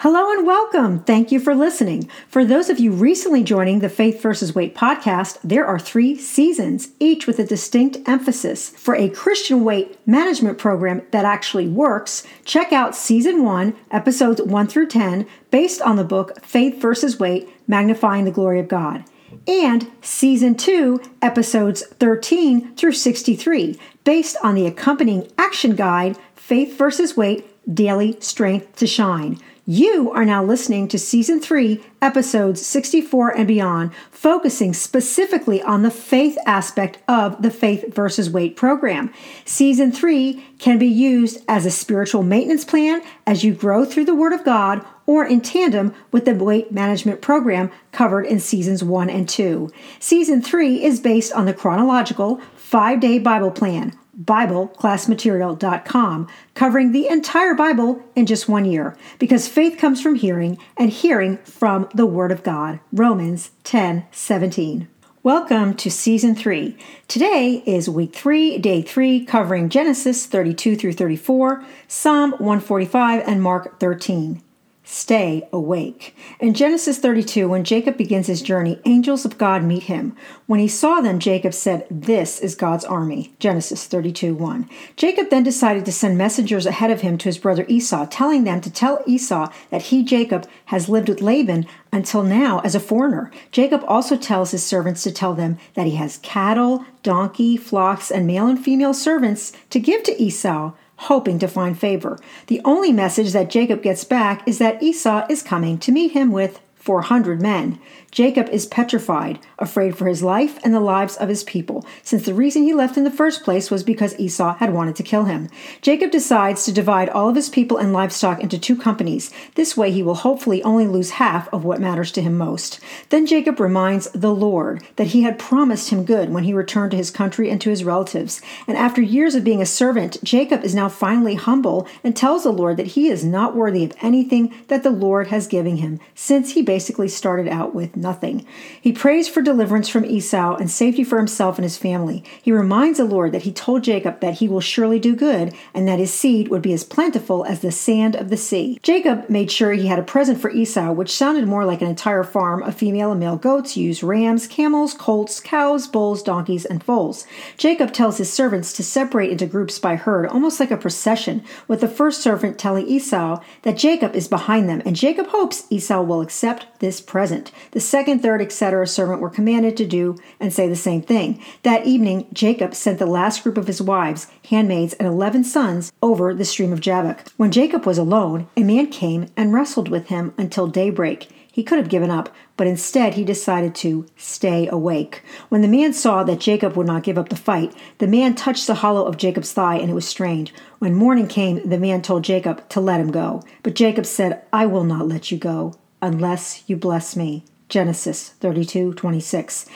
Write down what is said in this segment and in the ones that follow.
Hello and welcome. Thank you for listening. For those of you recently joining the Faith versus Weight podcast, there are three seasons, each with a distinct emphasis. For a Christian weight management program that actually works, check out season one, episodes 1 through 10, based on the book Faith versus Weight Magnifying the Glory of God, and season two, episodes 13 through 63, based on the accompanying action guide Faith versus Weight Daily Strength to Shine. You are now listening to Season 3, Episodes 64 and beyond, focusing specifically on the faith aspect of the Faith versus Weight program. Season 3 can be used as a spiritual maintenance plan as you grow through the Word of God or in tandem with the weight management program covered in Seasons 1 and 2. Season 3 is based on the chronological five day Bible plan BibleClassMaterial.com, covering the entire Bible in just one year, because faith comes from hearing, and hearing from the Word of God. Romans 10 17. Welcome to Season 3. Today is Week 3, Day 3, covering Genesis 32 through 34, Psalm 145, and Mark 13 stay awake. In Genesis 32, when Jacob begins his journey, angels of God meet him. When he saw them, Jacob said, This is God's army. Genesis 32 1. Jacob then decided to send messengers ahead of him to his brother Esau, telling them to tell Esau that he, Jacob, has lived with Laban until now as a foreigner. Jacob also tells his servants to tell them that he has cattle, donkey, flocks, and male and female servants to give to Esau hoping to find favor. The only message that Jacob gets back is that Esau is coming to meet him with 400 men. Jacob is petrified, afraid for his life and the lives of his people, since the reason he left in the first place was because Esau had wanted to kill him. Jacob decides to divide all of his people and livestock into two companies. This way he will hopefully only lose half of what matters to him most. Then Jacob reminds the Lord that he had promised him good when he returned to his country and to his relatives. And after years of being a servant, Jacob is now finally humble and tells the Lord that he is not worthy of anything that the Lord has given him, since he basically started out with nothing. He prays for deliverance from Esau and safety for himself and his family. He reminds the Lord that he told Jacob that he will surely do good and that his seed would be as plentiful as the sand of the sea. Jacob made sure he had a present for Esau, which sounded more like an entire farm of female and male goats, ewes, rams, camels, colts, cows, bulls, donkeys, and foals. Jacob tells his servants to separate into groups by herd, almost like a procession, with the first servant telling Esau that Jacob is behind them, and Jacob hopes Esau will accept this present. The second, third, etc. servant were commanded to do and say the same thing. That evening, Jacob sent the last group of his wives, handmaids, and eleven sons over the stream of Jabbok. When Jacob was alone, a man came and wrestled with him until daybreak. He could have given up, but instead he decided to stay awake. When the man saw that Jacob would not give up the fight, the man touched the hollow of Jacob's thigh and it was strained. When morning came, the man told Jacob to let him go. But Jacob said, I will not let you go unless you bless me. Genesis 32 26.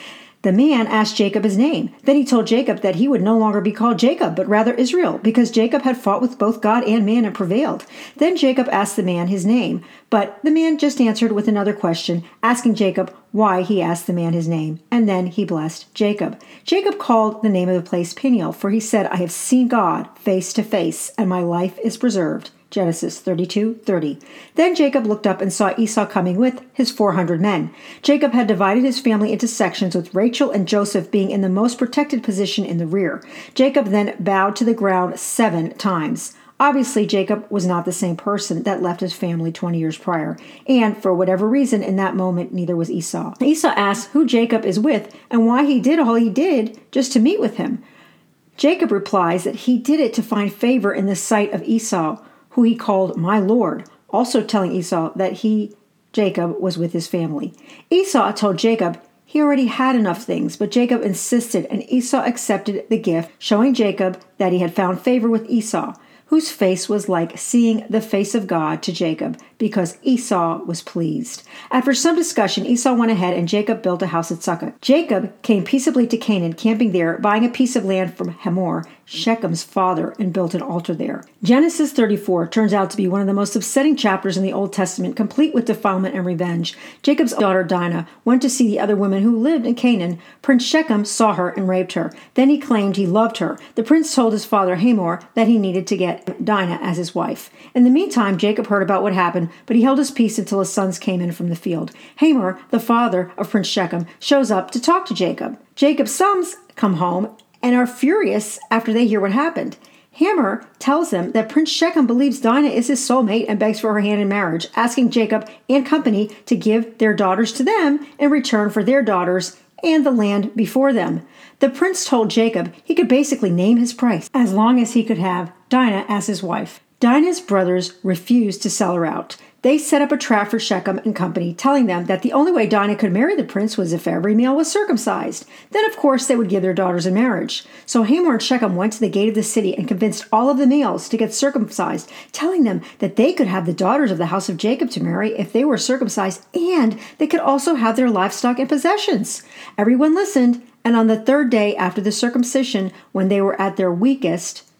The man asked Jacob his name. Then he told Jacob that he would no longer be called Jacob, but rather Israel, because Jacob had fought with both God and man and prevailed. Then Jacob asked the man his name, but the man just answered with another question, asking Jacob why he asked the man his name, and then he blessed Jacob. Jacob called the name of the place Peniel, for he said, I have seen God face to face, and my life is preserved. Genesis 32 30. Then Jacob looked up and saw Esau coming with his 400 men. Jacob had divided his family into sections, with Rachel and Joseph being in the most protected position in the rear. Jacob then bowed to the ground seven times. Obviously, Jacob was not the same person that left his family 20 years prior, and for whatever reason, in that moment, neither was Esau. Esau asks who Jacob is with and why he did all he did just to meet with him. Jacob replies that he did it to find favor in the sight of Esau who he called my Lord, also telling Esau that he, Jacob, was with his family. Esau told Jacob he already had enough things, but Jacob insisted, and Esau accepted the gift, showing Jacob that he had found favor with Esau, whose face was like seeing the face of God to Jacob, because Esau was pleased. After some discussion, Esau went ahead and Jacob built a house at Succoth. Jacob came peaceably to Canaan, camping there, buying a piece of land from Hamor, Shechem's father, and built an altar there. Genesis 34 turns out to be one of the most upsetting chapters in the Old Testament, complete with defilement and revenge. Jacob's daughter Dinah went to see the other women who lived in Canaan. Prince Shechem saw her and raped her. Then he claimed he loved her. The prince told his father Hamor that he needed to get Dinah as his wife. In the meantime, Jacob heard about what happened, but he held his peace until his sons came in from the field. Hamor, the father of Prince Shechem, shows up to talk to Jacob. Jacob's sons come home and are furious after they hear what happened. Hamor tells them that Prince Shechem believes Dinah is his soulmate and begs for her hand in marriage, asking Jacob and company to give their daughters to them in return for their daughters and the land before them. The prince told Jacob he could basically name his price as long as he could have Dinah as his wife. Dinah's brothers refused to sell her out. They set up a trap for Shechem and company, telling them that the only way Dinah could marry the prince was if every male was circumcised. Then, of course, they would give their daughters in marriage. So Hamor and Shechem went to the gate of the city and convinced all of the males to get circumcised, telling them that they could have the daughters of the house of Jacob to marry if they were circumcised, and they could also have their livestock and possessions. Everyone listened, and on the third day after the circumcision, when they were at their weakest,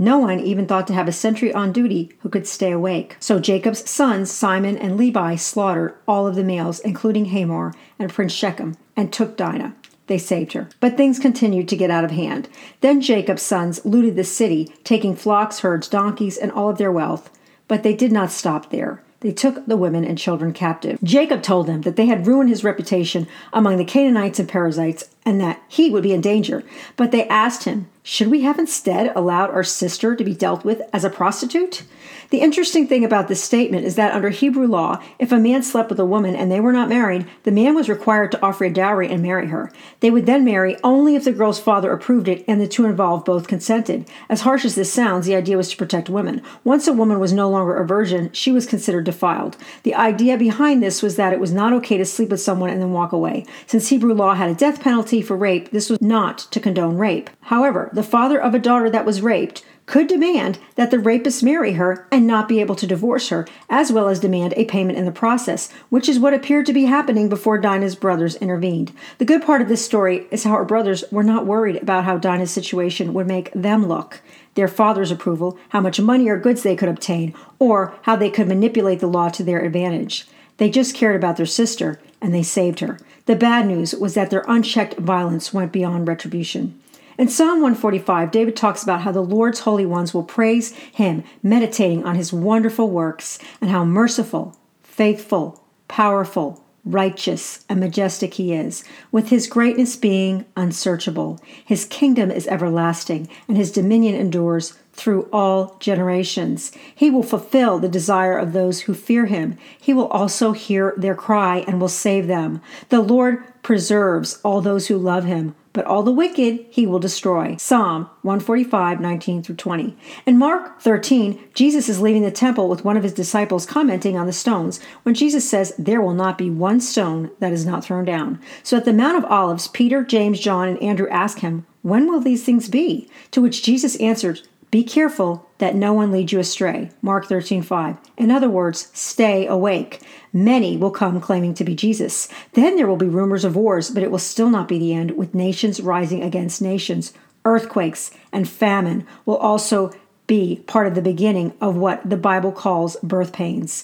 no one even thought to have a sentry on duty who could stay awake. So Jacob's sons, Simeon and Levi, slaughtered all of the males, including Hamor and Prince Shechem, and took Dinah. They saved her. But things continued to get out of hand. Then Jacob's sons looted the city, taking flocks, herds, donkeys, and all of their wealth. But they did not stop there. They took the women and children captive. Jacob told them that they had ruined his reputation among the Canaanites and Perizzites and that he would be in danger. But they asked him, should we have instead allowed our sister to be dealt with as a prostitute? The interesting thing about this statement is that under Hebrew law, if a man slept with a woman and they were not married, the man was required to offer a dowry and marry her. They would then marry only if the girl's father approved it and the two involved both consented. As harsh as this sounds, the idea was to protect women. Once a woman was no longer a virgin, she was considered defiled. The idea behind this was that it was not okay to sleep with someone and then walk away. Since Hebrew law had a death penalty for rape, this was not to condone rape. However, the father of a daughter that was raped could demand that the rapist marry her and not be able to divorce her, as well as demand a payment in the process, which is what appeared to be happening before Dinah's brothers intervened. The good part of this story is how her brothers were not worried about how Dinah's situation would make them look, their father's approval, how much money or goods they could obtain, or how they could manipulate the law to their advantage. They just cared about their sister, and they saved her. The bad news was that their unchecked violence went beyond retribution. In Psalm 145, David talks about how the Lord's holy ones will praise him, meditating on his wonderful works and how merciful, faithful, powerful, righteous, and majestic he is, with his greatness being unsearchable. His kingdom is everlasting, and his dominion endures through all generations. He will fulfill the desire of those who fear him. He will also hear their cry and will save them. The Lord preserves all those who love him but all the wicked he will destroy. Psalm 145, 19 through 20. In Mark 13, Jesus is leaving the temple with one of his disciples commenting on the stones when Jesus says, There will not be one stone that is not thrown down. So at the Mount of Olives, Peter, James, John, and Andrew ask him, When will these things be? To which Jesus answered, be careful that no one lead you astray. Mark 13:5. In other words, stay awake. Many will come claiming to be Jesus. Then there will be rumors of wars, but it will still not be the end with nations rising against nations. Earthquakes and famine will also be part of the beginning of what the Bible calls birth pains.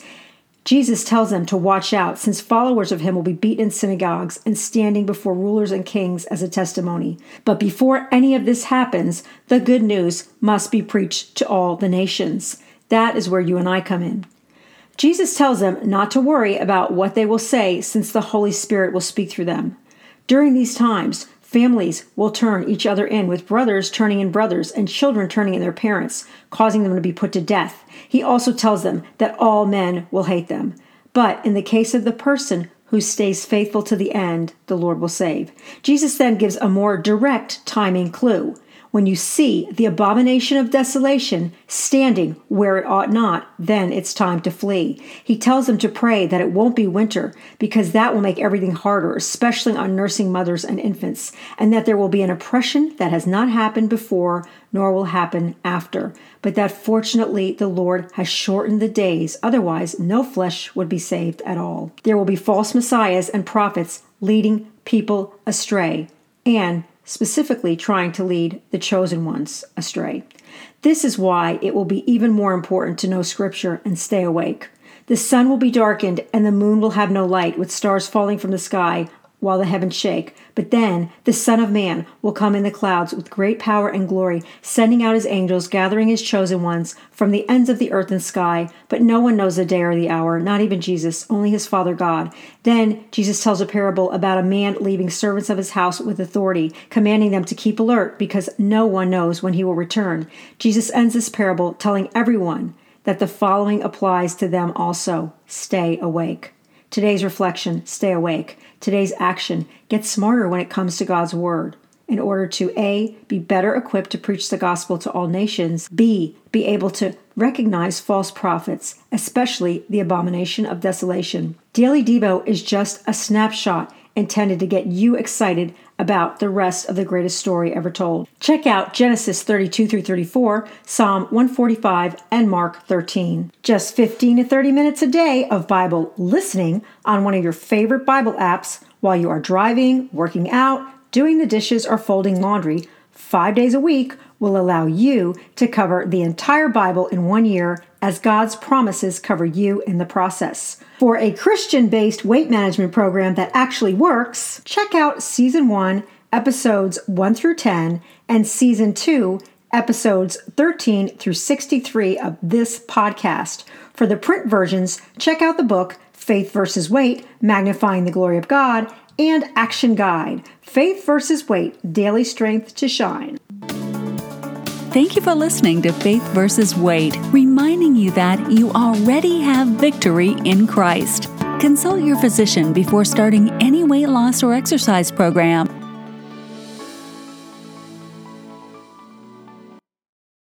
Jesus tells them to watch out, since followers of him will be beaten in synagogues and standing before rulers and kings as a testimony. But before any of this happens, the good news must be preached to all the nations. That is where you and I come in. Jesus tells them not to worry about what they will say, since the Holy Spirit will speak through them. During these times, Families will turn each other in, with brothers turning in brothers and children turning in their parents, causing them to be put to death. He also tells them that all men will hate them. But in the case of the person who stays faithful to the end, the Lord will save. Jesus then gives a more direct timing clue. When you see the abomination of desolation standing where it ought not, then it's time to flee. He tells them to pray that it won't be winter, because that will make everything harder, especially on nursing mothers and infants, and that there will be an oppression that has not happened before nor will happen after, but that fortunately the Lord has shortened the days, otherwise, no flesh would be saved at all. There will be false messiahs and prophets leading people astray, and specifically trying to lead the chosen ones astray. This is why it will be even more important to know Scripture and stay awake. The sun will be darkened, and the moon will have no light, with stars falling from the sky while the heavens shake. But then the Son of Man will come in the clouds with great power and glory, sending out his angels, gathering his chosen ones from the ends of the earth and sky. But no one knows the day or the hour, not even Jesus, only his Father God. Then Jesus tells a parable about a man leaving servants of his house with authority, commanding them to keep alert because no one knows when he will return. Jesus ends this parable telling everyone that the following applies to them also stay awake. Today's reflection stay awake. Today's action get smarter when it comes to God's Word in order to A, be better equipped to preach the gospel to all nations, B, be able to recognize false prophets, especially the abomination of desolation. Daily Devo is just a snapshot intended to get you excited about the rest of the greatest story ever told. Check out Genesis 32 through 34, Psalm 145, and Mark 13. Just 15 to 30 minutes a day of Bible listening on one of your favorite Bible apps while you are driving, working out, doing the dishes, or folding laundry. Five days a week will allow you to cover the entire Bible in one year as God's promises cover you in the process. For a Christian based weight management program that actually works, check out Season 1, Episodes 1 through 10, and Season 2, Episodes 13 through 63 of this podcast. For the print versions, check out the book Faith versus Weight Magnifying the Glory of God and Action Guide Faith versus Weight Daily Strength to Shine. Thank you for listening to Faith versus Weight, reminding you that you already have victory in Christ. Consult your physician before starting any weight loss or exercise program